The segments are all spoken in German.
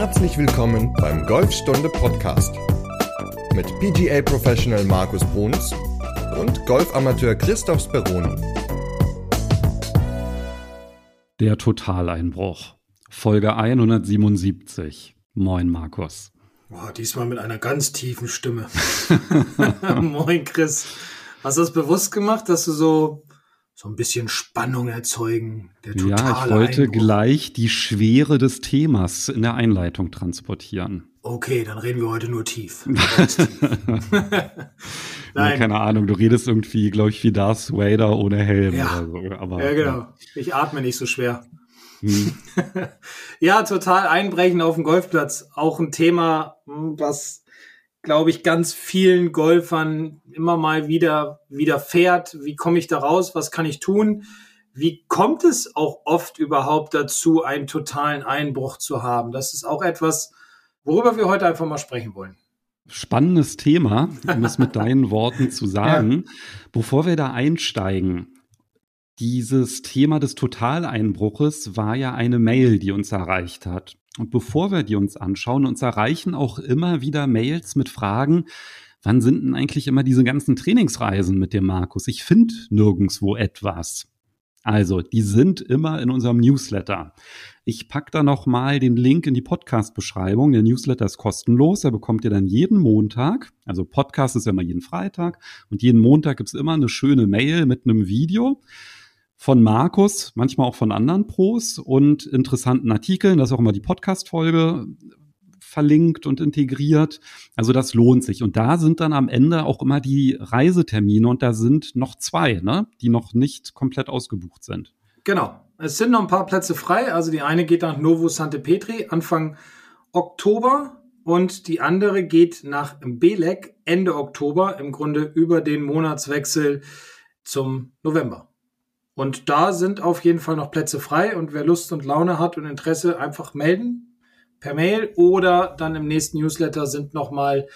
Herzlich willkommen beim Golfstunde Podcast mit PGA Professional Markus Bruns und Golfamateur Christoph Speroni. Der Totaleinbruch. Folge 177. Moin, Markus. Boah, diesmal mit einer ganz tiefen Stimme. Moin, Chris. Hast du das bewusst gemacht, dass du so, so ein bisschen Spannung erzeugen? Der ja, ich wollte Einbruch. gleich die Schwere des Themas in der Einleitung transportieren. Okay, dann reden wir heute nur tief. Nein. Ja, keine Ahnung, du redest irgendwie, glaube ich, wie Darth Vader ohne Helm ja. oder so. Aber, ja, genau. Ja. Ich atme nicht so schwer. Hm. ja, total einbrechen auf dem Golfplatz. Auch ein Thema, hm, was, glaube ich, ganz vielen Golfern immer mal wieder widerfährt. Wie komme ich da raus? Was kann ich tun? Wie kommt es auch oft überhaupt dazu, einen totalen Einbruch zu haben? Das ist auch etwas, worüber wir heute einfach mal sprechen wollen. Spannendes Thema, um es mit deinen Worten zu sagen. Ja. Bevor wir da einsteigen, dieses Thema des Totaleinbruches war ja eine Mail, die uns erreicht hat. Und bevor wir die uns anschauen, uns erreichen auch immer wieder Mails mit Fragen, wann sind denn eigentlich immer diese ganzen Trainingsreisen mit dem Markus? Ich finde nirgendwo etwas. Also, die sind immer in unserem Newsletter. Ich packe da nochmal den Link in die Podcast-Beschreibung. Der Newsletter ist kostenlos. Da bekommt ihr dann jeden Montag, also Podcast ist ja immer jeden Freitag und jeden Montag gibt's immer eine schöne Mail mit einem Video von Markus, manchmal auch von anderen Pros und interessanten Artikeln. Da ist auch immer die Podcast-Folge verlinkt und integriert. Also das lohnt sich. Und da sind dann am Ende auch immer die Reisetermine und da sind noch zwei, ne, die noch nicht komplett ausgebucht sind. Genau. Es sind noch ein paar Plätze frei. Also die eine geht nach Novo Sante Petri Anfang Oktober und die andere geht nach Belek Ende Oktober, im Grunde über den Monatswechsel zum November. Und da sind auf jeden Fall noch Plätze frei und wer Lust und Laune hat und Interesse, einfach melden per Mail oder dann im nächsten Newsletter sind nochmal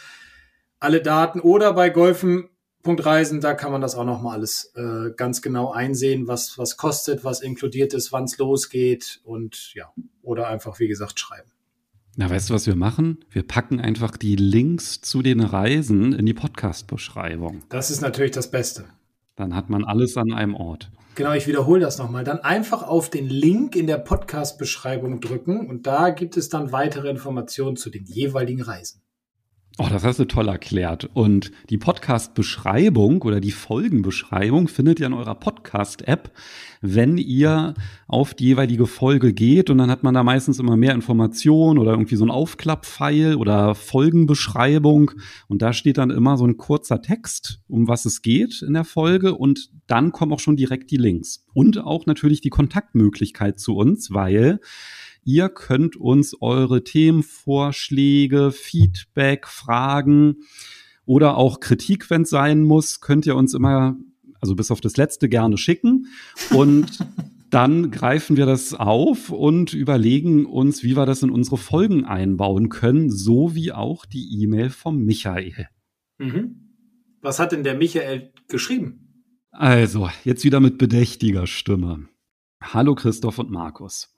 alle Daten oder bei golfen.reisen, da kann man das auch nochmal alles äh, ganz genau einsehen, was, was kostet, was inkludiert ist, wann es losgeht und ja, oder einfach, wie gesagt, schreiben. Na, weißt du, was wir machen? Wir packen einfach die Links zu den Reisen in die Podcast-Beschreibung. Das ist natürlich das Beste. Dann hat man alles an einem Ort. Genau, ich wiederhole das nochmal. Dann einfach auf den Link in der Podcast-Beschreibung drücken und da gibt es dann weitere Informationen zu den jeweiligen Reisen. Oh, das hast du toll erklärt. Und die Podcast-Beschreibung oder die Folgenbeschreibung findet ihr in eurer Podcast-App, wenn ihr auf die jeweilige Folge geht. Und dann hat man da meistens immer mehr Informationen oder irgendwie so ein Aufklapp-File oder Folgenbeschreibung. Und da steht dann immer so ein kurzer Text, um was es geht in der Folge. Und dann kommen auch schon direkt die Links. Und auch natürlich die Kontaktmöglichkeit zu uns, weil Ihr könnt uns eure Themenvorschläge, Feedback, Fragen oder auch Kritik, wenn es sein muss, könnt ihr uns immer, also bis auf das letzte gerne schicken. Und dann greifen wir das auf und überlegen uns, wie wir das in unsere Folgen einbauen können, so wie auch die E-Mail vom Michael. Mhm. Was hat denn der Michael geschrieben? Also, jetzt wieder mit bedächtiger Stimme. Hallo Christoph und Markus.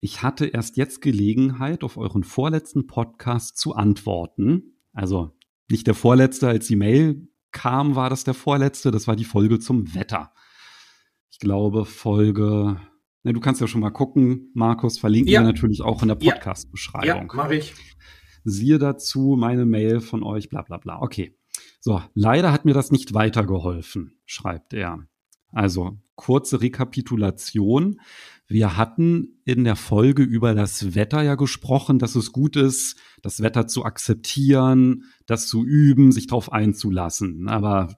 Ich hatte erst jetzt Gelegenheit, auf euren vorletzten Podcast zu antworten. Also nicht der vorletzte, als die Mail kam, war das der vorletzte. Das war die Folge zum Wetter. Ich glaube, Folge. Na, du kannst ja schon mal gucken, Markus, verlinken ja. wir natürlich auch in der Podcast-Beschreibung. Ja, ja mache ich. Siehe dazu meine Mail von euch, bla bla bla. Okay. So, leider hat mir das nicht weitergeholfen, schreibt er. Also kurze Rekapitulation. Wir hatten in der Folge über das Wetter ja gesprochen, dass es gut ist, das Wetter zu akzeptieren, das zu üben, sich darauf einzulassen. Aber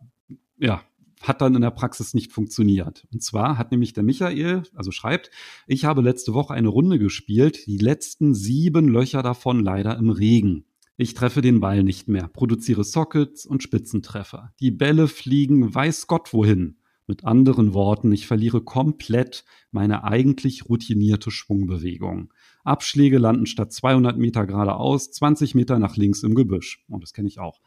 ja, hat dann in der Praxis nicht funktioniert. Und zwar hat nämlich der Michael, also schreibt, ich habe letzte Woche eine Runde gespielt, die letzten sieben Löcher davon leider im Regen. Ich treffe den Ball nicht mehr, produziere Sockets und Spitzentreffer. Die Bälle fliegen weiß Gott wohin. Mit anderen Worten, ich verliere komplett meine eigentlich routinierte Schwungbewegung. Abschläge landen statt 200 Meter geradeaus 20 Meter nach links im Gebüsch. Und oh, das kenne ich auch.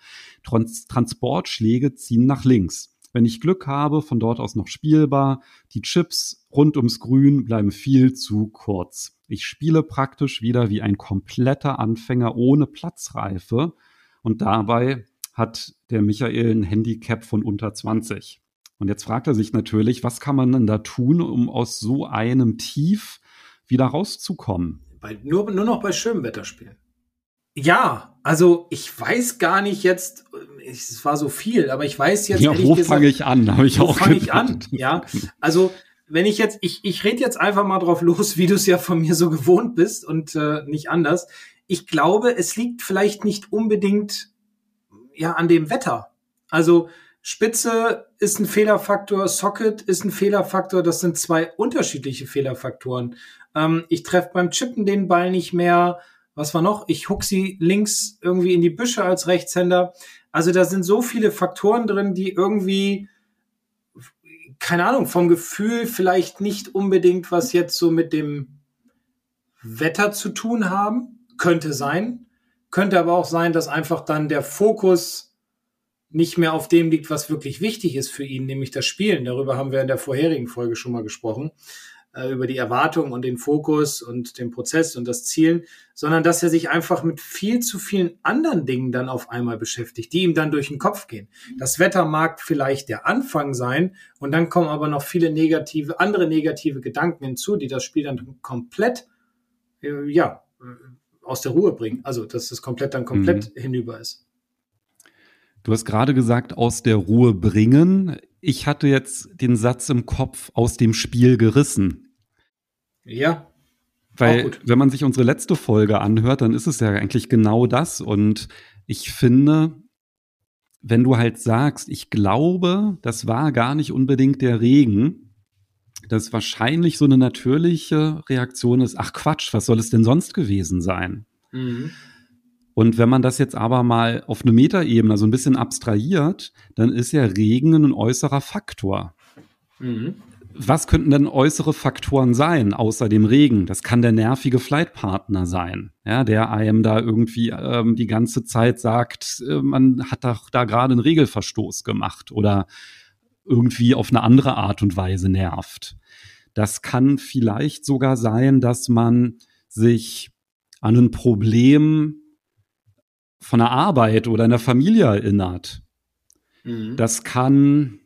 Trans Transportschläge ziehen nach links. Wenn ich Glück habe, von dort aus noch spielbar. Die Chips rund ums Grün bleiben viel zu kurz. Ich spiele praktisch wieder wie ein kompletter Anfänger ohne Platzreife und dabei hat der Michael ein Handicap von unter 20. Und jetzt fragt er sich natürlich, was kann man denn da tun, um aus so einem Tief wieder rauszukommen? Bei, nur, nur noch bei schönem Wetter spielen. Ja, also ich weiß gar nicht jetzt, es war so viel, aber ich weiß jetzt. Ja, wo fange ich an? Habe ich wo fange ich an? Ja, also wenn ich jetzt, ich, ich rede jetzt einfach mal drauf los, wie du es ja von mir so gewohnt bist und äh, nicht anders. Ich glaube, es liegt vielleicht nicht unbedingt ja an dem Wetter. Also Spitze ist ein Fehlerfaktor, Socket ist ein Fehlerfaktor. Das sind zwei unterschiedliche Fehlerfaktoren. Ähm, ich treffe beim Chippen den Ball nicht mehr. Was war noch? Ich huck sie links irgendwie in die Büsche als Rechtshänder. Also da sind so viele Faktoren drin, die irgendwie, keine Ahnung, vom Gefühl vielleicht nicht unbedingt was jetzt so mit dem Wetter zu tun haben. Könnte sein. Könnte aber auch sein, dass einfach dann der Fokus nicht mehr auf dem liegt, was wirklich wichtig ist für ihn, nämlich das Spielen. Darüber haben wir in der vorherigen Folge schon mal gesprochen äh, über die Erwartung und den Fokus und den Prozess und das Zielen, sondern dass er sich einfach mit viel zu vielen anderen Dingen dann auf einmal beschäftigt, die ihm dann durch den Kopf gehen. Das Wetter mag vielleicht der Anfang sein und dann kommen aber noch viele negative, andere negative Gedanken hinzu, die das Spiel dann komplett, äh, ja, äh, aus der Ruhe bringen. Also, dass es komplett dann komplett mhm. hinüber ist. Du hast gerade gesagt, aus der Ruhe bringen. Ich hatte jetzt den Satz im Kopf aus dem Spiel gerissen. Ja. Weil, wenn man sich unsere letzte Folge anhört, dann ist es ja eigentlich genau das. Und ich finde, wenn du halt sagst, ich glaube, das war gar nicht unbedingt der Regen, dass wahrscheinlich so eine natürliche Reaktion ist, ach Quatsch, was soll es denn sonst gewesen sein? Mhm. Und wenn man das jetzt aber mal auf eine Metaebene so ein bisschen abstrahiert, dann ist ja Regen ein äußerer Faktor. Mhm was könnten denn äußere Faktoren sein, außer dem Regen? Das kann der nervige Flightpartner sein, ja, der einem da irgendwie ähm, die ganze Zeit sagt, äh, man hat doch da gerade einen Regelverstoß gemacht oder irgendwie auf eine andere Art und Weise nervt. Das kann vielleicht sogar sein, dass man sich an ein Problem von der Arbeit oder einer Familie erinnert. Mhm. Das kann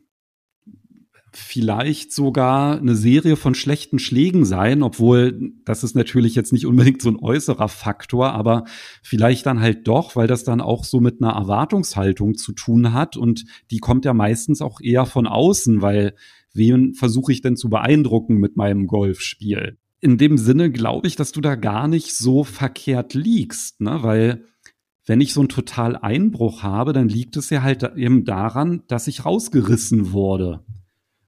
vielleicht sogar eine Serie von schlechten Schlägen sein, obwohl das ist natürlich jetzt nicht unbedingt so ein äußerer Faktor, aber vielleicht dann halt doch, weil das dann auch so mit einer Erwartungshaltung zu tun hat und die kommt ja meistens auch eher von außen, weil wen versuche ich denn zu beeindrucken mit meinem Golfspiel? In dem Sinne glaube ich, dass du da gar nicht so verkehrt liegst, ne? weil wenn ich so einen total Einbruch habe, dann liegt es ja halt eben daran, dass ich rausgerissen wurde.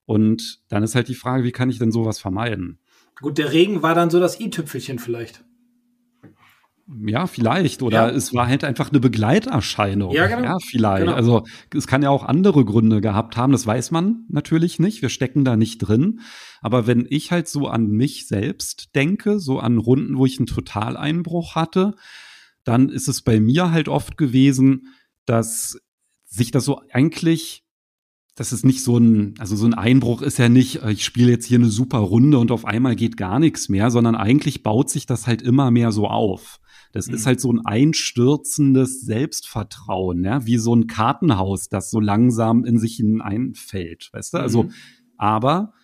Und dann ist halt die Frage, wie kann ich denn sowas vermeiden? Gut, der Regen war dann so das i-Tüpfelchen vielleicht. Ja, vielleicht. Oder ja. es war halt einfach eine Begleiterscheinung. Ja, genau. Ja, vielleicht. Genau. Also es kann ja auch andere Gründe gehabt haben. Das weiß man natürlich nicht. Wir stecken da nicht drin. Aber wenn ich halt so an mich selbst denke, so an Runden, wo ich einen Totaleinbruch hatte, dann ist es bei mir halt oft gewesen, dass sich das so eigentlich das ist nicht so ein, also so ein Einbruch ist ja nicht, äh, ich spiele jetzt hier eine super Runde und auf einmal geht gar nichts mehr, sondern eigentlich baut sich das halt immer mehr so auf. Das mhm. ist halt so ein einstürzendes Selbstvertrauen, ja, wie so ein Kartenhaus, das so langsam in sich hineinfällt, weißt du? Also, mhm. aber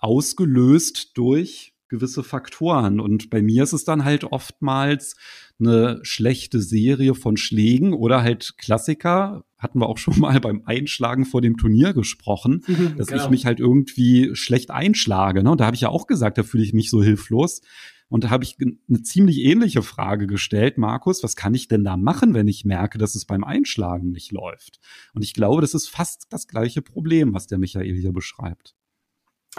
ausgelöst durch gewisse Faktoren. Und bei mir ist es dann halt oftmals eine schlechte Serie von Schlägen oder halt Klassiker. Hatten wir auch schon mal beim Einschlagen vor dem Turnier gesprochen, dass genau. ich mich halt irgendwie schlecht einschlage. Ne? Und da habe ich ja auch gesagt, da fühle ich mich so hilflos. Und da habe ich eine ziemlich ähnliche Frage gestellt, Markus, was kann ich denn da machen, wenn ich merke, dass es beim Einschlagen nicht läuft? Und ich glaube, das ist fast das gleiche Problem, was der Michael hier beschreibt.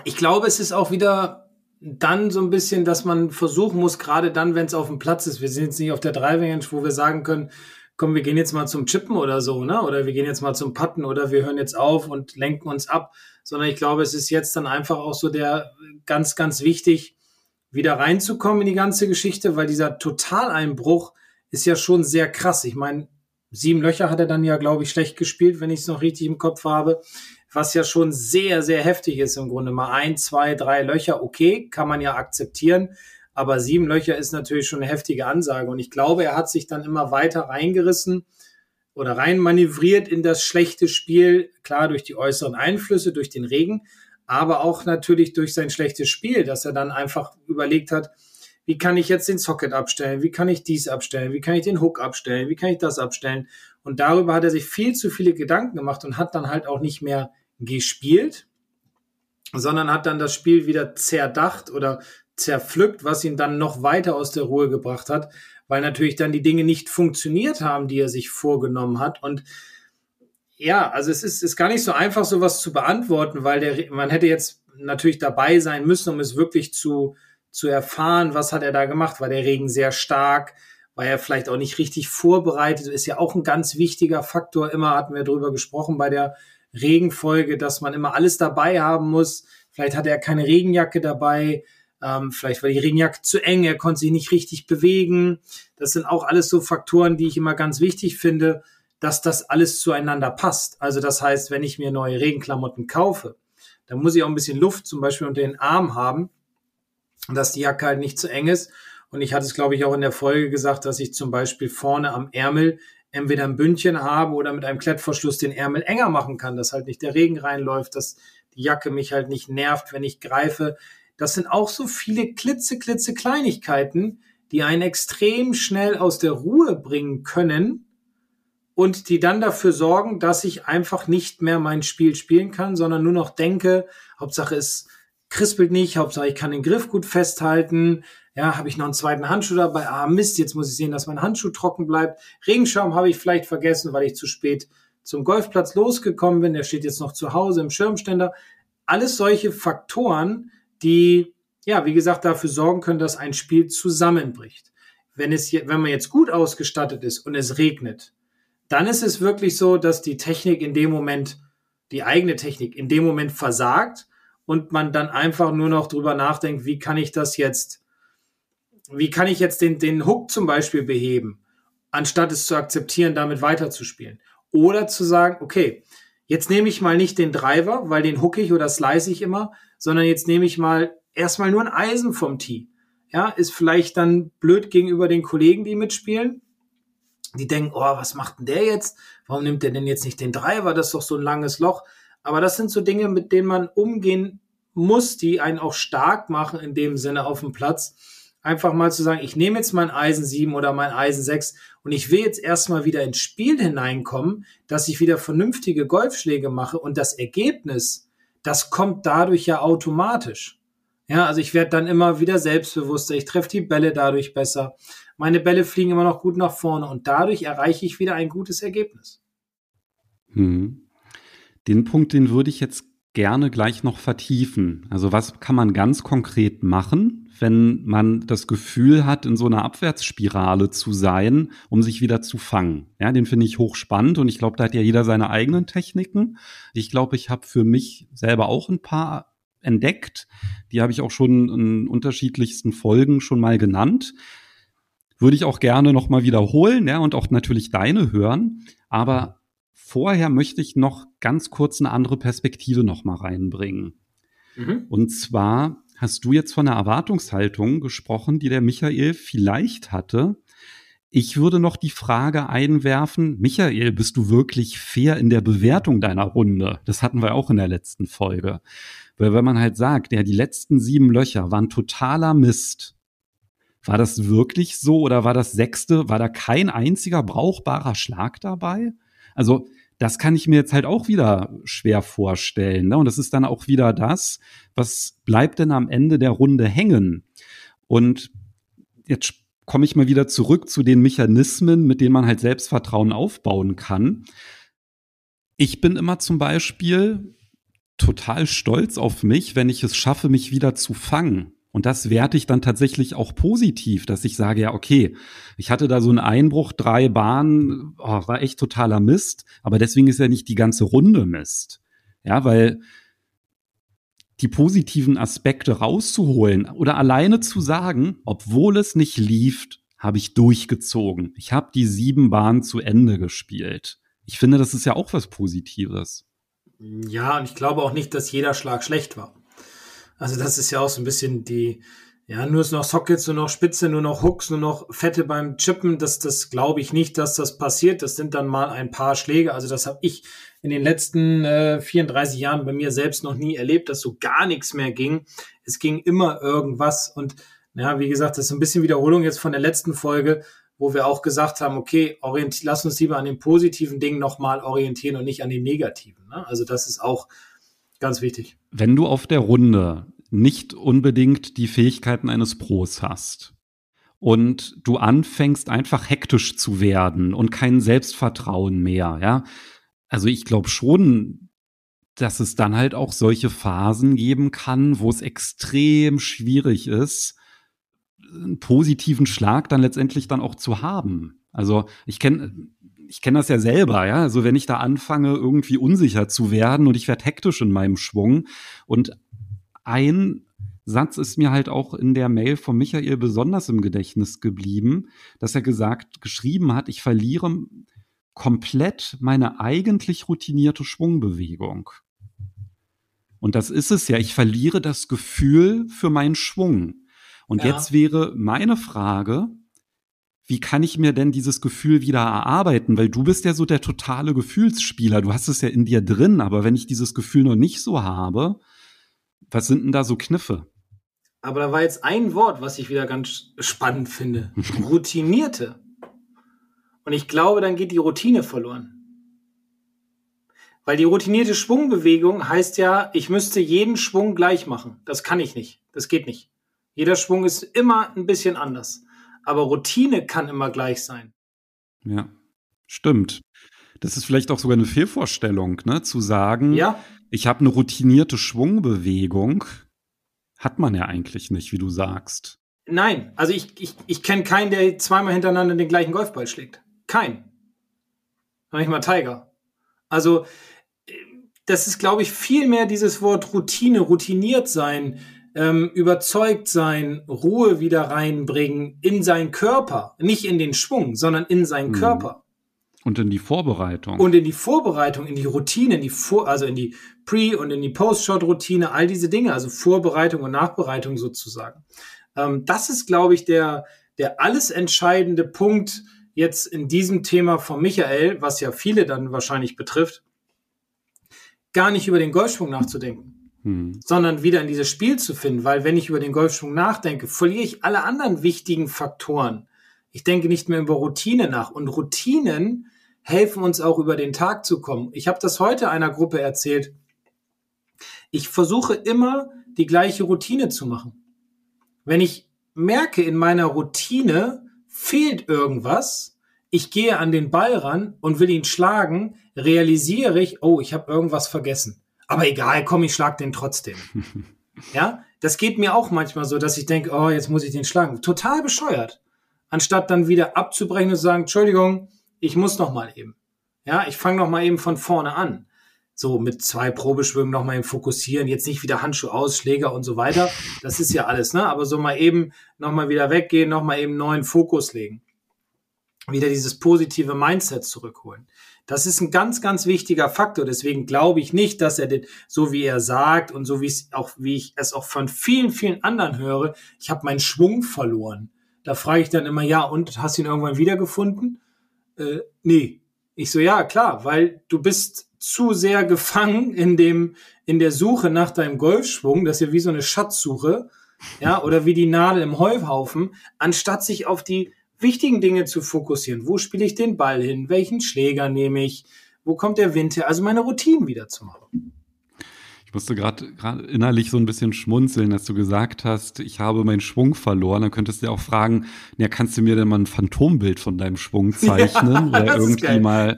Ich glaube, es ist auch wieder dann so ein bisschen, dass man versuchen muss, gerade dann, wenn es auf dem Platz ist. Wir sind jetzt nicht auf der Driving Range, wo wir sagen können, komm, wir gehen jetzt mal zum Chippen oder so, ne? Oder wir gehen jetzt mal zum Putten oder wir hören jetzt auf und lenken uns ab. Sondern ich glaube, es ist jetzt dann einfach auch so der ganz, ganz wichtig, wieder reinzukommen in die ganze Geschichte, weil dieser Totaleinbruch ist ja schon sehr krass. Ich meine, sieben Löcher hat er dann ja, glaube ich, schlecht gespielt, wenn ich es noch richtig im Kopf habe. Was ja schon sehr, sehr heftig ist im Grunde. Mal ein, zwei, drei Löcher, okay, kann man ja akzeptieren. Aber sieben Löcher ist natürlich schon eine heftige Ansage. Und ich glaube, er hat sich dann immer weiter reingerissen oder rein manövriert in das schlechte Spiel. Klar, durch die äußeren Einflüsse, durch den Regen, aber auch natürlich durch sein schlechtes Spiel, dass er dann einfach überlegt hat, wie kann ich jetzt den Socket abstellen, wie kann ich dies abstellen, wie kann ich den Hook abstellen, wie kann ich das abstellen. Und darüber hat er sich viel zu viele Gedanken gemacht und hat dann halt auch nicht mehr gespielt, sondern hat dann das Spiel wieder zerdacht oder zerpflückt, was ihn dann noch weiter aus der Ruhe gebracht hat, weil natürlich dann die Dinge nicht funktioniert haben, die er sich vorgenommen hat. Und ja, also es ist, ist gar nicht so einfach, sowas zu beantworten, weil der, man hätte jetzt natürlich dabei sein müssen, um es wirklich zu, zu erfahren, was hat er da gemacht. War der Regen sehr stark? War er vielleicht auch nicht richtig vorbereitet? Ist ja auch ein ganz wichtiger Faktor. Immer hatten wir darüber gesprochen bei der Regenfolge, dass man immer alles dabei haben muss. Vielleicht hatte er keine Regenjacke dabei. Ähm, vielleicht war die Regenjacke zu eng. Er konnte sich nicht richtig bewegen. Das sind auch alles so Faktoren, die ich immer ganz wichtig finde, dass das alles zueinander passt. Also das heißt, wenn ich mir neue Regenklamotten kaufe, dann muss ich auch ein bisschen Luft zum Beispiel unter den Arm haben dass die Jacke halt nicht zu eng ist. Und ich hatte es, glaube ich, auch in der Folge gesagt, dass ich zum Beispiel vorne am Ärmel entweder ein Bündchen habe oder mit einem Klettverschluss den Ärmel enger machen kann, dass halt nicht der Regen reinläuft, dass die Jacke mich halt nicht nervt, wenn ich greife. Das sind auch so viele klitze, klitze Kleinigkeiten, die einen extrem schnell aus der Ruhe bringen können und die dann dafür sorgen, dass ich einfach nicht mehr mein Spiel spielen kann, sondern nur noch denke, Hauptsache ist krispelt nicht, Hauptsache ich kann den Griff gut festhalten. Ja, habe ich noch einen zweiten Handschuh dabei? Ah, Mist, jetzt muss ich sehen, dass mein Handschuh trocken bleibt. Regenschirm habe ich vielleicht vergessen, weil ich zu spät zum Golfplatz losgekommen bin. Der steht jetzt noch zu Hause im Schirmständer. Alles solche Faktoren, die, ja, wie gesagt, dafür sorgen können, dass ein Spiel zusammenbricht. Wenn es, wenn man jetzt gut ausgestattet ist und es regnet, dann ist es wirklich so, dass die Technik in dem Moment, die eigene Technik in dem Moment versagt und man dann einfach nur noch drüber nachdenkt, wie kann ich das jetzt, wie kann ich jetzt den, den Hook zum Beispiel beheben, anstatt es zu akzeptieren, damit weiterzuspielen. Oder zu sagen, okay, jetzt nehme ich mal nicht den Driver, weil den hook ich oder slice ich immer, sondern jetzt nehme ich mal erstmal nur ein Eisen vom Tee. Ja, ist vielleicht dann blöd gegenüber den Kollegen, die mitspielen. Die denken, oh, was macht denn der jetzt? Warum nimmt der denn jetzt nicht den Driver? Das ist doch so ein langes Loch. Aber das sind so Dinge, mit denen man umgehen muss, die einen auch stark machen in dem Sinne auf dem Platz. Einfach mal zu sagen, ich nehme jetzt mein Eisen 7 oder mein Eisen 6 und ich will jetzt erstmal wieder ins Spiel hineinkommen, dass ich wieder vernünftige Golfschläge mache und das Ergebnis, das kommt dadurch ja automatisch. Ja, also ich werde dann immer wieder selbstbewusster, ich treffe die Bälle dadurch besser, meine Bälle fliegen immer noch gut nach vorne und dadurch erreiche ich wieder ein gutes Ergebnis. Hm. Den Punkt, den würde ich jetzt gerne gleich noch vertiefen. Also was kann man ganz konkret machen, wenn man das Gefühl hat, in so einer Abwärtsspirale zu sein, um sich wieder zu fangen? Ja, den finde ich hochspannend und ich glaube, da hat ja jeder seine eigenen Techniken. Ich glaube, ich habe für mich selber auch ein paar entdeckt. Die habe ich auch schon in unterschiedlichsten Folgen schon mal genannt. Würde ich auch gerne noch mal wiederholen, ja, und auch natürlich deine hören. Aber vorher möchte ich noch ganz kurz eine andere Perspektive noch mal reinbringen. Mhm. Und zwar hast du jetzt von einer Erwartungshaltung gesprochen, die der Michael vielleicht hatte. Ich würde noch die Frage einwerfen, Michael, bist du wirklich fair in der Bewertung deiner Runde? Das hatten wir auch in der letzten Folge. Weil wenn man halt sagt, ja, die letzten sieben Löcher waren totaler Mist, war das wirklich so oder war das sechste, war da kein einziger brauchbarer Schlag dabei? Also das kann ich mir jetzt halt auch wieder schwer vorstellen. Ne? Und das ist dann auch wieder das, was bleibt denn am Ende der Runde hängen? Und jetzt komme ich mal wieder zurück zu den Mechanismen, mit denen man halt Selbstvertrauen aufbauen kann. Ich bin immer zum Beispiel total stolz auf mich, wenn ich es schaffe, mich wieder zu fangen. Und das werte ich dann tatsächlich auch positiv, dass ich sage, ja, okay, ich hatte da so einen Einbruch, drei Bahnen, oh, war echt totaler Mist, aber deswegen ist ja nicht die ganze Runde Mist. Ja, weil die positiven Aspekte rauszuholen oder alleine zu sagen, obwohl es nicht lief, habe ich durchgezogen. Ich habe die sieben Bahnen zu Ende gespielt. Ich finde, das ist ja auch was Positives. Ja, und ich glaube auch nicht, dass jeder Schlag schlecht war. Also das ist ja auch so ein bisschen die, ja, nur noch Sockets, nur noch Spitze, nur noch Hooks, nur noch Fette beim Chippen. Das, das glaube ich nicht, dass das passiert. Das sind dann mal ein paar Schläge. Also das habe ich in den letzten äh, 34 Jahren bei mir selbst noch nie erlebt, dass so gar nichts mehr ging. Es ging immer irgendwas. Und ja, wie gesagt, das ist ein bisschen Wiederholung jetzt von der letzten Folge wo wir auch gesagt haben, okay, orient, lass uns lieber an den positiven Dingen nochmal orientieren und nicht an den negativen. Ne? Also das ist auch ganz wichtig. Wenn du auf der Runde nicht unbedingt die Fähigkeiten eines Pros hast und du anfängst einfach hektisch zu werden und kein Selbstvertrauen mehr, ja, also ich glaube schon, dass es dann halt auch solche Phasen geben kann, wo es extrem schwierig ist, einen positiven Schlag dann letztendlich dann auch zu haben. Also ich kenne ich kenne das ja selber, ja. Also wenn ich da anfange, irgendwie unsicher zu werden und ich werde hektisch in meinem Schwung. Und ein Satz ist mir halt auch in der Mail von Michael besonders im Gedächtnis geblieben, dass er gesagt, geschrieben hat, ich verliere komplett meine eigentlich routinierte Schwungbewegung. Und das ist es ja. Ich verliere das Gefühl für meinen Schwung. Und ja. jetzt wäre meine Frage, wie kann ich mir denn dieses Gefühl wieder erarbeiten? Weil du bist ja so der totale Gefühlsspieler. Du hast es ja in dir drin, aber wenn ich dieses Gefühl noch nicht so habe, was sind denn da so Kniffe? Aber da war jetzt ein Wort, was ich wieder ganz spannend finde. Routinierte. Und ich glaube, dann geht die Routine verloren. Weil die routinierte Schwungbewegung heißt ja, ich müsste jeden Schwung gleich machen. Das kann ich nicht. Das geht nicht. Jeder Schwung ist immer ein bisschen anders. Aber Routine kann immer gleich sein. Ja, stimmt. Das ist vielleicht auch sogar eine Fehlvorstellung, ne? Zu sagen, ja. ich habe eine routinierte Schwungbewegung, hat man ja eigentlich nicht, wie du sagst. Nein, also ich, ich, ich kenne keinen, der zweimal hintereinander den gleichen Golfball schlägt. Kein. Noch nicht mal Tiger. Also, äh, das ist, glaube ich, viel mehr dieses Wort Routine, routiniert sein, ähm, überzeugt sein, Ruhe wieder reinbringen in seinen Körper, nicht in den Schwung, sondern in seinen mhm. Körper. Und in die Vorbereitung. Und in die Vorbereitung, in die Routine, in die Vor also in die Pre- und in die Post-Shot-Routine, all diese Dinge, also Vorbereitung und Nachbereitung sozusagen. Ähm, das ist, glaube ich, der, der alles entscheidende Punkt jetzt in diesem Thema von Michael, was ja viele dann wahrscheinlich betrifft, gar nicht über den Golfschwung nachzudenken hm. sondern wieder in dieses Spiel zu finden, weil wenn ich über den Golfschwung nachdenke, verliere ich alle anderen wichtigen Faktoren. Ich denke nicht mehr über Routine nach und Routinen helfen uns auch über den Tag zu kommen. Ich habe das heute einer Gruppe erzählt. Ich versuche immer die gleiche Routine zu machen. Wenn ich merke, in meiner Routine fehlt irgendwas, ich gehe an den Ball ran und will ihn schlagen, realisiere ich, oh, ich habe irgendwas vergessen. Aber egal, komm, ich schlag den trotzdem. ja, das geht mir auch manchmal so, dass ich denke, oh, jetzt muss ich den schlagen. Total bescheuert. Anstatt dann wieder abzubrechen und zu sagen, Entschuldigung, ich muss noch mal eben. Ja, ich fange noch mal eben von vorne an. So mit zwei Probeschwüngen noch mal eben fokussieren, jetzt nicht wieder Handschuh aus, Schläger und so weiter. Das ist ja alles, ne? Aber so mal eben noch mal wieder weggehen, noch mal eben neuen Fokus legen. Wieder dieses positive Mindset zurückholen. Das ist ein ganz, ganz wichtiger Faktor. Deswegen glaube ich nicht, dass er den, so wie er sagt und so wie es auch, wie ich es auch von vielen, vielen anderen höre, ich habe meinen Schwung verloren. Da frage ich dann immer, ja, und hast du ihn irgendwann wiedergefunden? Äh, nee. Ich so, ja, klar, weil du bist zu sehr gefangen in dem, in der Suche nach deinem Golfschwung. Das ist ja wie so eine Schatzsuche. Ja, oder wie die Nadel im Heuhaufen, anstatt sich auf die wichtigen Dinge zu fokussieren. Wo spiele ich den Ball hin? Welchen Schläger nehme ich? Wo kommt der Wind her? Also meine Routinen wieder zu machen. Ich musste gerade innerlich so ein bisschen schmunzeln, dass du gesagt hast, ich habe meinen Schwung verloren. Dann könntest du dir auch fragen, ja, kannst du mir denn mal ein Phantombild von deinem Schwung zeichnen ja, oder irgendwie mal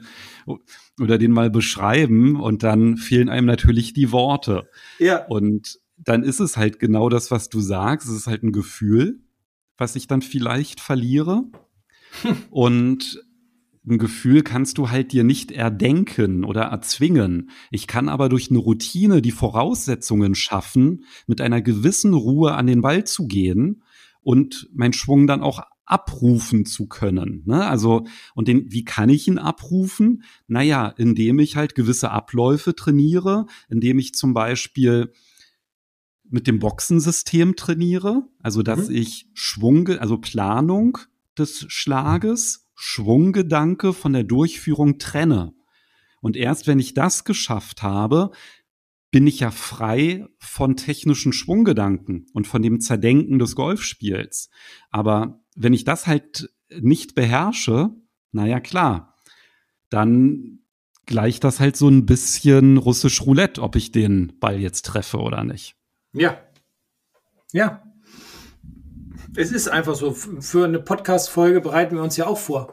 oder den mal beschreiben und dann fehlen einem natürlich die Worte. Ja. Und dann ist es halt genau das, was du sagst. Es ist halt ein Gefühl was ich dann vielleicht verliere. Und ein Gefühl kannst du halt dir nicht erdenken oder erzwingen. Ich kann aber durch eine Routine die Voraussetzungen schaffen, mit einer gewissen Ruhe an den Ball zu gehen und meinen Schwung dann auch abrufen zu können. Ne? Also, und den, wie kann ich ihn abrufen? Naja, indem ich halt gewisse Abläufe trainiere, indem ich zum Beispiel mit dem Boxensystem trainiere, also dass mhm. ich Schwung, also Planung des Schlages, Schwunggedanke von der Durchführung trenne. Und erst wenn ich das geschafft habe, bin ich ja frei von technischen Schwunggedanken und von dem Zerdenken des Golfspiels. Aber wenn ich das halt nicht beherrsche, naja klar, dann gleicht das halt so ein bisschen russisch Roulette, ob ich den Ball jetzt treffe oder nicht. Ja. Ja. Es ist einfach so. Für eine Podcast-Folge bereiten wir uns ja auch vor.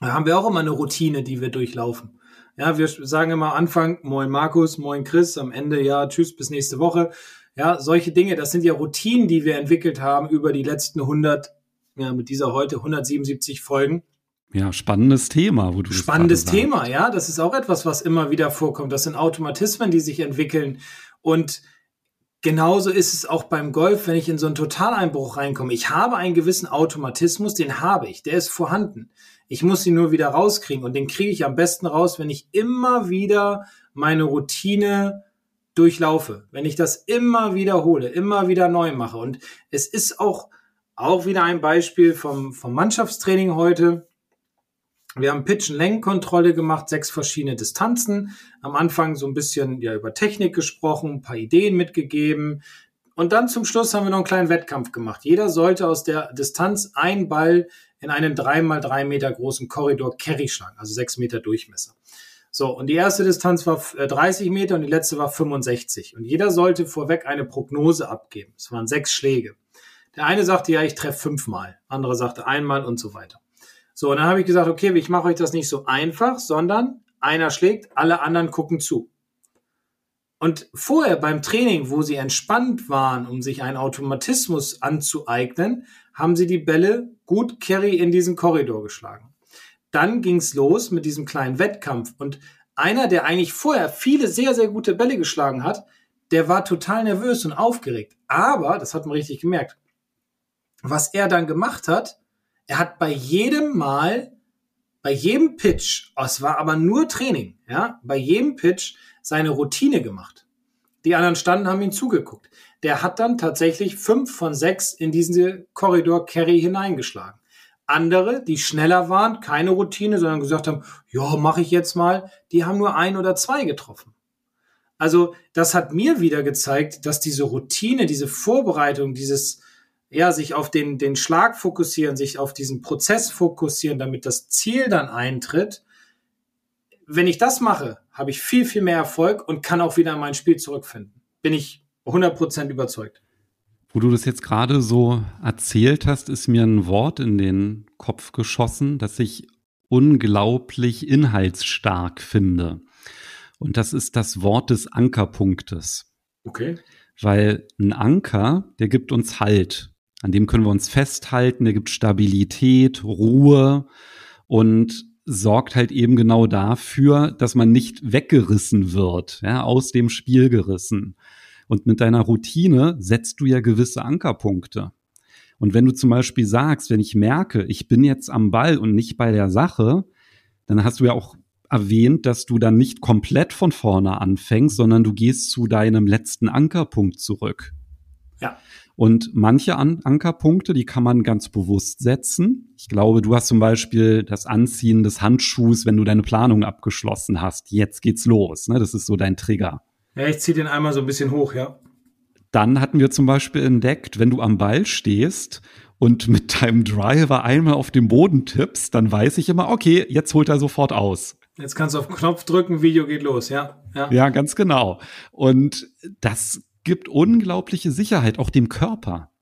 Da haben wir auch immer eine Routine, die wir durchlaufen. Ja, wir sagen immer am Anfang, moin Markus, moin Chris, am Ende, ja, tschüss, bis nächste Woche. Ja, solche Dinge, das sind ja Routinen, die wir entwickelt haben über die letzten 100, ja, mit dieser heute 177 Folgen. Ja, spannendes Thema, wo du Spannendes Thema, ja, das ist auch etwas, was immer wieder vorkommt. Das sind Automatismen, die sich entwickeln und Genauso ist es auch beim Golf, wenn ich in so einen Totaleinbruch reinkomme. Ich habe einen gewissen Automatismus, den habe ich, der ist vorhanden. Ich muss ihn nur wieder rauskriegen und den kriege ich am besten raus, wenn ich immer wieder meine Routine durchlaufe, wenn ich das immer wiederhole, immer wieder neu mache. Und es ist auch, auch wieder ein Beispiel vom, vom Mannschaftstraining heute. Wir haben Pitch-Längenkontrolle gemacht, sechs verschiedene Distanzen. Am Anfang so ein bisschen ja, über Technik gesprochen, ein paar Ideen mitgegeben. Und dann zum Schluss haben wir noch einen kleinen Wettkampf gemacht. Jeder sollte aus der Distanz einen Ball in einen drei mal drei Meter großen Korridor Carry schlagen, also sechs Meter Durchmesser. So, und die erste Distanz war 30 äh, Meter und die letzte war 65. Und jeder sollte vorweg eine Prognose abgeben. Es waren sechs Schläge. Der eine sagte, ja, ich treffe fünfmal. Andere sagte einmal und so weiter. So, und dann habe ich gesagt, okay, ich mache euch das nicht so einfach, sondern einer schlägt, alle anderen gucken zu. Und vorher beim Training, wo sie entspannt waren, um sich einen Automatismus anzueignen, haben sie die Bälle gut Carry in diesen Korridor geschlagen. Dann ging's los mit diesem kleinen Wettkampf und einer, der eigentlich vorher viele sehr, sehr gute Bälle geschlagen hat, der war total nervös und aufgeregt. Aber, das hat man richtig gemerkt, was er dann gemacht hat, er hat bei jedem Mal, bei jedem Pitch, oh, es war aber nur Training, ja, bei jedem Pitch seine Routine gemacht. Die anderen standen, haben ihn zugeguckt. Der hat dann tatsächlich fünf von sechs in diesen Korridor Carry hineingeschlagen. Andere, die schneller waren, keine Routine, sondern gesagt haben, ja, mache ich jetzt mal, die haben nur ein oder zwei getroffen. Also das hat mir wieder gezeigt, dass diese Routine, diese Vorbereitung, dieses ja, sich auf den, den Schlag fokussieren, sich auf diesen Prozess fokussieren, damit das Ziel dann eintritt. Wenn ich das mache, habe ich viel, viel mehr Erfolg und kann auch wieder in mein Spiel zurückfinden. Bin ich 100% überzeugt. Wo du das jetzt gerade so erzählt hast, ist mir ein Wort in den Kopf geschossen, das ich unglaublich inhaltsstark finde. Und das ist das Wort des Ankerpunktes. Okay. Weil ein Anker, der gibt uns Halt. An dem können wir uns festhalten, der gibt Stabilität, Ruhe und sorgt halt eben genau dafür, dass man nicht weggerissen wird, ja, aus dem Spiel gerissen. Und mit deiner Routine setzt du ja gewisse Ankerpunkte. Und wenn du zum Beispiel sagst, wenn ich merke, ich bin jetzt am Ball und nicht bei der Sache, dann hast du ja auch erwähnt, dass du dann nicht komplett von vorne anfängst, sondern du gehst zu deinem letzten Ankerpunkt zurück. Ja. Und manche An Ankerpunkte, die kann man ganz bewusst setzen. Ich glaube, du hast zum Beispiel das Anziehen des Handschuhs, wenn du deine Planung abgeschlossen hast. Jetzt geht's los. Ne? Das ist so dein Trigger. Ja, ich ziehe den einmal so ein bisschen hoch, ja. Dann hatten wir zum Beispiel entdeckt, wenn du am Ball stehst und mit deinem Driver einmal auf den Boden tippst, dann weiß ich immer, okay, jetzt holt er sofort aus. Jetzt kannst du auf den Knopf drücken, Video geht los, ja. Ja, ja ganz genau. Und das gibt unglaubliche Sicherheit, auch dem Körper.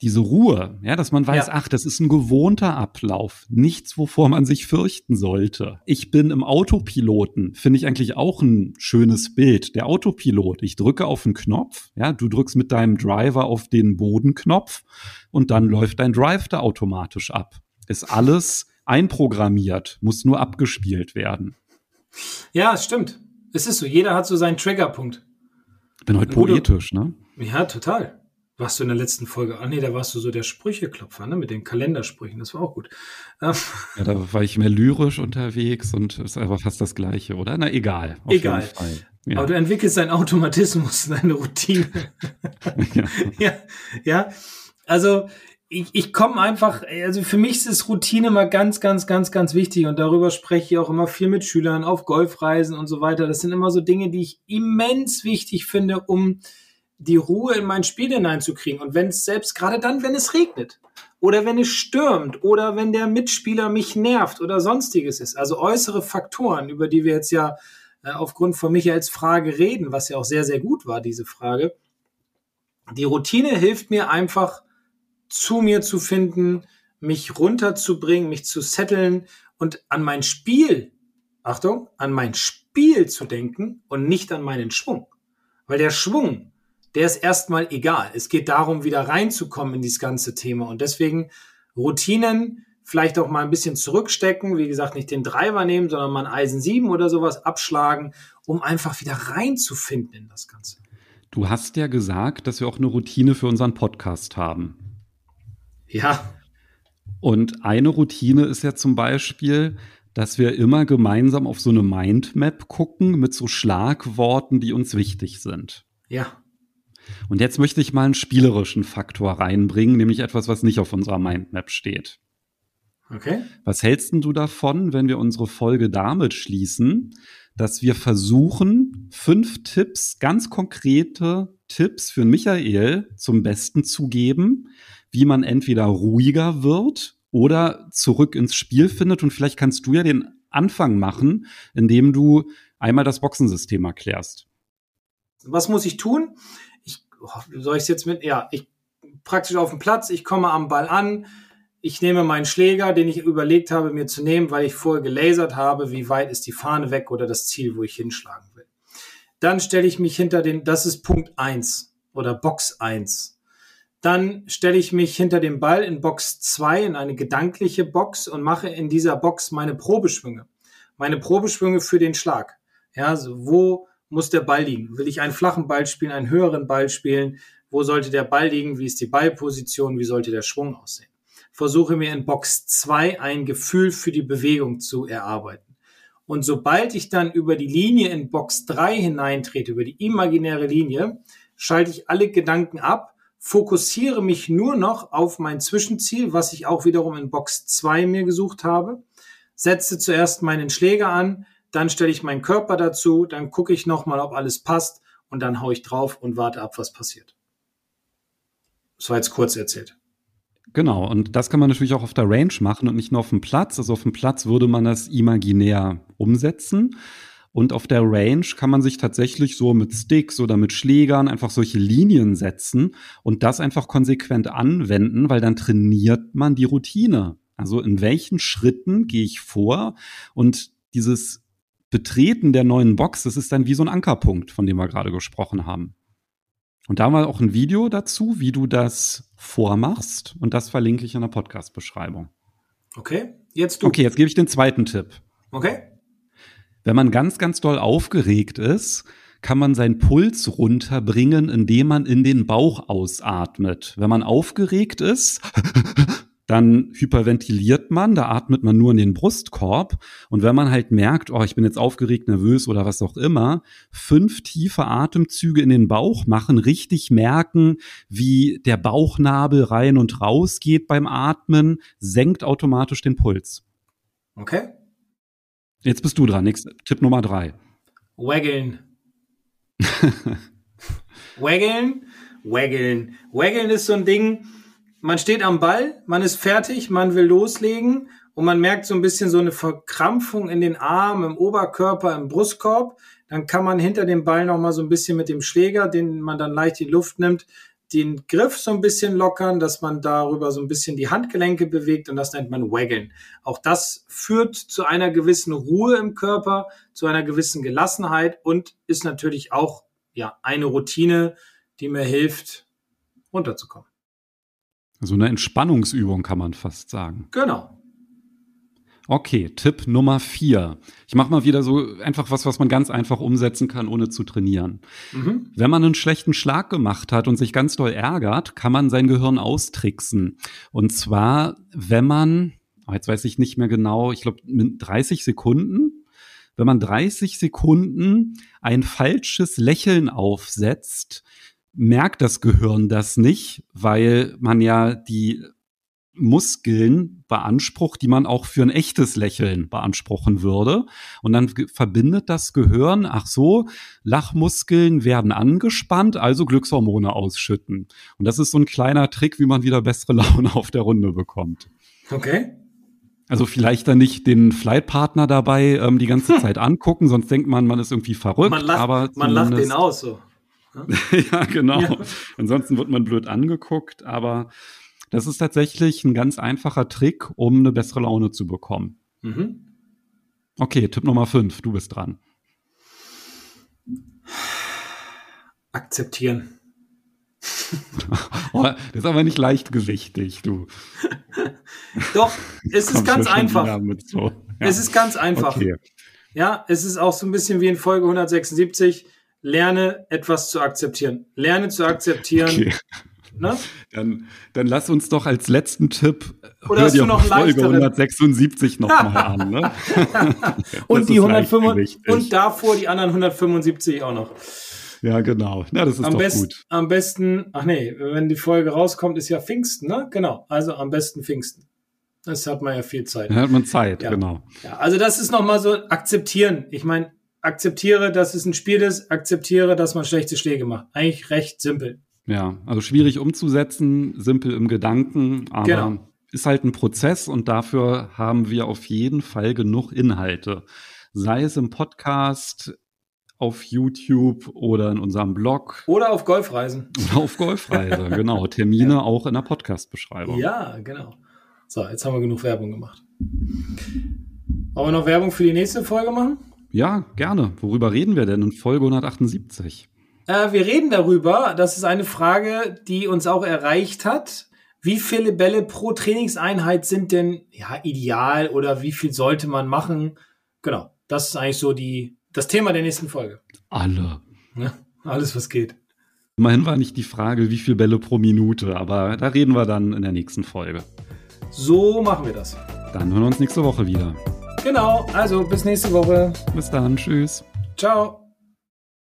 Diese Ruhe, ja, dass man weiß, ja. ach, das ist ein gewohnter Ablauf, nichts, wovor man sich fürchten sollte. Ich bin im Autopiloten, finde ich eigentlich auch ein schönes Bild. Der Autopilot, ich drücke auf den Knopf, ja, du drückst mit deinem Driver auf den Bodenknopf und dann läuft dein Drive da automatisch ab. Ist alles einprogrammiert, muss nur abgespielt werden. Ja, es stimmt. Es ist so, jeder hat so seinen Triggerpunkt. Ich bin heute poetisch, ne? Ja, total. warst du in der letzten Folge? Ah nee, da warst du so der Sprücheklopfer, ne? Mit den Kalendersprüchen. Das war auch gut. Ähm, ja, da war ich mehr lyrisch unterwegs und ist aber fast das Gleiche, oder? Na, egal. egal. Ja. Aber du entwickelst deinen Automatismus, deine Routine. ja. ja. ja. Also, ich, ich komme einfach, also für mich ist Routine mal ganz, ganz, ganz, ganz wichtig und darüber spreche ich auch immer viel mit Schülern auf Golfreisen und so weiter. Das sind immer so Dinge, die ich immens wichtig finde, um die Ruhe in mein Spiel hineinzukriegen. Und wenn es selbst gerade dann, wenn es regnet oder wenn es stürmt oder wenn der Mitspieler mich nervt oder sonstiges ist, also äußere Faktoren, über die wir jetzt ja äh, aufgrund von Michaels Frage reden, was ja auch sehr, sehr gut war, diese Frage. Die Routine hilft mir einfach, zu mir zu finden, mich runterzubringen, mich zu setteln und an mein Spiel, Achtung, an mein Spiel zu denken und nicht an meinen Schwung. Weil der Schwung, der ist erstmal egal. Es geht darum, wieder reinzukommen in dieses ganze Thema. Und deswegen Routinen vielleicht auch mal ein bisschen zurückstecken. Wie gesagt, nicht den Driver nehmen, sondern mal ein Eisen 7 oder sowas abschlagen, um einfach wieder reinzufinden in das Ganze. Du hast ja gesagt, dass wir auch eine Routine für unseren Podcast haben. Ja. Und eine Routine ist ja zum Beispiel, dass wir immer gemeinsam auf so eine Mindmap gucken mit so Schlagworten, die uns wichtig sind. Ja. Und jetzt möchte ich mal einen spielerischen Faktor reinbringen, nämlich etwas, was nicht auf unserer Mindmap steht. Okay. Was hältst du davon, wenn wir unsere Folge damit schließen, dass wir versuchen, fünf Tipps, ganz konkrete Tipps für Michael zum Besten zu geben, wie man entweder ruhiger wird oder zurück ins Spiel findet. Und vielleicht kannst du ja den Anfang machen, indem du einmal das Boxensystem erklärst. Was muss ich tun? soll ich es jetzt mit, ja, ich praktisch auf dem Platz, ich komme am Ball an, ich nehme meinen Schläger, den ich überlegt habe, mir zu nehmen, weil ich vorher gelasert habe, wie weit ist die Fahne weg oder das Ziel, wo ich hinschlagen will. Dann stelle ich mich hinter den, das ist Punkt eins oder Box eins. Dann stelle ich mich hinter dem Ball in Box zwei in eine gedankliche Box und mache in dieser Box meine Probeschwünge. Meine Probeschwünge für den Schlag. Ja, so wo muss der Ball liegen? Will ich einen flachen Ball spielen, einen höheren Ball spielen? Wo sollte der Ball liegen? Wie ist die Ballposition? Wie sollte der Schwung aussehen? Versuche mir in Box 2 ein Gefühl für die Bewegung zu erarbeiten. Und sobald ich dann über die Linie in Box 3 hineintrete, über die imaginäre Linie, schalte ich alle Gedanken ab, fokussiere mich nur noch auf mein Zwischenziel, was ich auch wiederum in Box 2 mir gesucht habe, setze zuerst meinen Schläger an, dann stelle ich meinen Körper dazu, dann gucke ich nochmal, ob alles passt und dann haue ich drauf und warte ab, was passiert. Das war jetzt kurz erzählt. Genau, und das kann man natürlich auch auf der Range machen und nicht nur auf dem Platz. Also auf dem Platz würde man das imaginär umsetzen. Und auf der Range kann man sich tatsächlich so mit Sticks oder mit Schlägern einfach solche Linien setzen und das einfach konsequent anwenden, weil dann trainiert man die Routine. Also in welchen Schritten gehe ich vor und dieses Betreten der neuen Box, das ist dann wie so ein Ankerpunkt, von dem wir gerade gesprochen haben. Und da haben wir auch ein Video dazu, wie du das vormachst. Und das verlinke ich in der Podcast-Beschreibung. Okay, jetzt du. Okay, jetzt gebe ich den zweiten Tipp. Okay. Wenn man ganz, ganz doll aufgeregt ist, kann man seinen Puls runterbringen, indem man in den Bauch ausatmet. Wenn man aufgeregt ist, dann hyperventiliert man, da atmet man nur in den Brustkorb. Und wenn man halt merkt, oh, ich bin jetzt aufgeregt, nervös oder was auch immer, fünf tiefe Atemzüge in den Bauch machen, richtig merken, wie der Bauchnabel rein und raus geht beim Atmen, senkt automatisch den Puls. Okay. Jetzt bist du dran. Nächster Tipp Nummer drei. Waggeln. Waggeln, waggeln. Waggeln ist so ein Ding, man steht am Ball, man ist fertig, man will loslegen und man merkt so ein bisschen so eine Verkrampfung in den Armen, im Oberkörper, im Brustkorb. Dann kann man hinter dem Ball nochmal so ein bisschen mit dem Schläger, den man dann leicht in die Luft nimmt, den Griff so ein bisschen lockern, dass man darüber so ein bisschen die Handgelenke bewegt und das nennt man Waggeln. Auch das führt zu einer gewissen Ruhe im Körper, zu einer gewissen Gelassenheit und ist natürlich auch ja eine Routine, die mir hilft, runterzukommen. So eine Entspannungsübung kann man fast sagen. Genau. Okay, Tipp Nummer vier. Ich mache mal wieder so einfach was, was man ganz einfach umsetzen kann, ohne zu trainieren. Mhm. Wenn man einen schlechten Schlag gemacht hat und sich ganz doll ärgert, kann man sein Gehirn austricksen. Und zwar, wenn man, oh, jetzt weiß ich nicht mehr genau, ich glaube, mit 30 Sekunden, wenn man 30 Sekunden ein falsches Lächeln aufsetzt, merkt das Gehirn das nicht, weil man ja die Muskeln beansprucht, die man auch für ein echtes Lächeln beanspruchen würde. Und dann verbindet das Gehirn, ach so, Lachmuskeln werden angespannt, also Glückshormone ausschütten. Und das ist so ein kleiner Trick, wie man wieder bessere Laune auf der Runde bekommt. Okay. Also vielleicht dann nicht den Flightpartner dabei ähm, die ganze Zeit angucken, sonst denkt man, man ist irgendwie verrückt. Man lacht, aber man lacht den aus so. ja, genau. Ja. Ansonsten wird man blöd angeguckt, aber das ist tatsächlich ein ganz einfacher Trick, um eine bessere Laune zu bekommen. Mhm. Okay, Tipp Nummer 5, du bist dran. Akzeptieren. oh, das ist aber nicht leichtgewichtig, du. Doch, es ist ganz einfach. So. Ja. Es ist ganz einfach. Okay. Ja, es ist auch so ein bisschen wie in Folge 176. Lerne etwas zu akzeptieren. Lerne zu akzeptieren, okay. Ne? Dann, dann lass uns doch als letzten Tipp Oder hör dir noch Folge 176 nochmal an. Ne? und die 105 und davor die anderen 175 auch noch. Ja, genau. Ja, das ist am doch best, gut. Am besten, ach nee, wenn die Folge rauskommt, ist ja Pfingsten, ne? Genau. Also am besten Pfingsten. Das hat man ja viel Zeit. Da hat man Zeit, ja. genau. Ja, also das ist nochmal so akzeptieren. Ich meine, akzeptiere, dass es ein Spiel ist, akzeptiere, dass man schlechte Schläge macht. Eigentlich recht simpel. Ja, also schwierig umzusetzen, simpel im Gedanken, aber genau. ist halt ein Prozess und dafür haben wir auf jeden Fall genug Inhalte. Sei es im Podcast, auf YouTube oder in unserem Blog. Oder auf Golfreisen. Oder auf Golfreise, genau. Termine ja. auch in der Podcast-Beschreibung. Ja, genau. So, jetzt haben wir genug Werbung gemacht. Wollen wir noch Werbung für die nächste Folge machen? Ja, gerne. Worüber reden wir denn in Folge 178? Äh, wir reden darüber, das ist eine Frage, die uns auch erreicht hat. Wie viele Bälle pro Trainingseinheit sind denn ja ideal oder wie viel sollte man machen? Genau, das ist eigentlich so die, das Thema der nächsten Folge. Alle. Ja, alles, was geht. Immerhin war nicht die Frage, wie viele Bälle pro Minute, aber da reden wir dann in der nächsten Folge. So machen wir das. Dann hören wir uns nächste Woche wieder. Genau, also bis nächste Woche. Bis dann, tschüss. Ciao.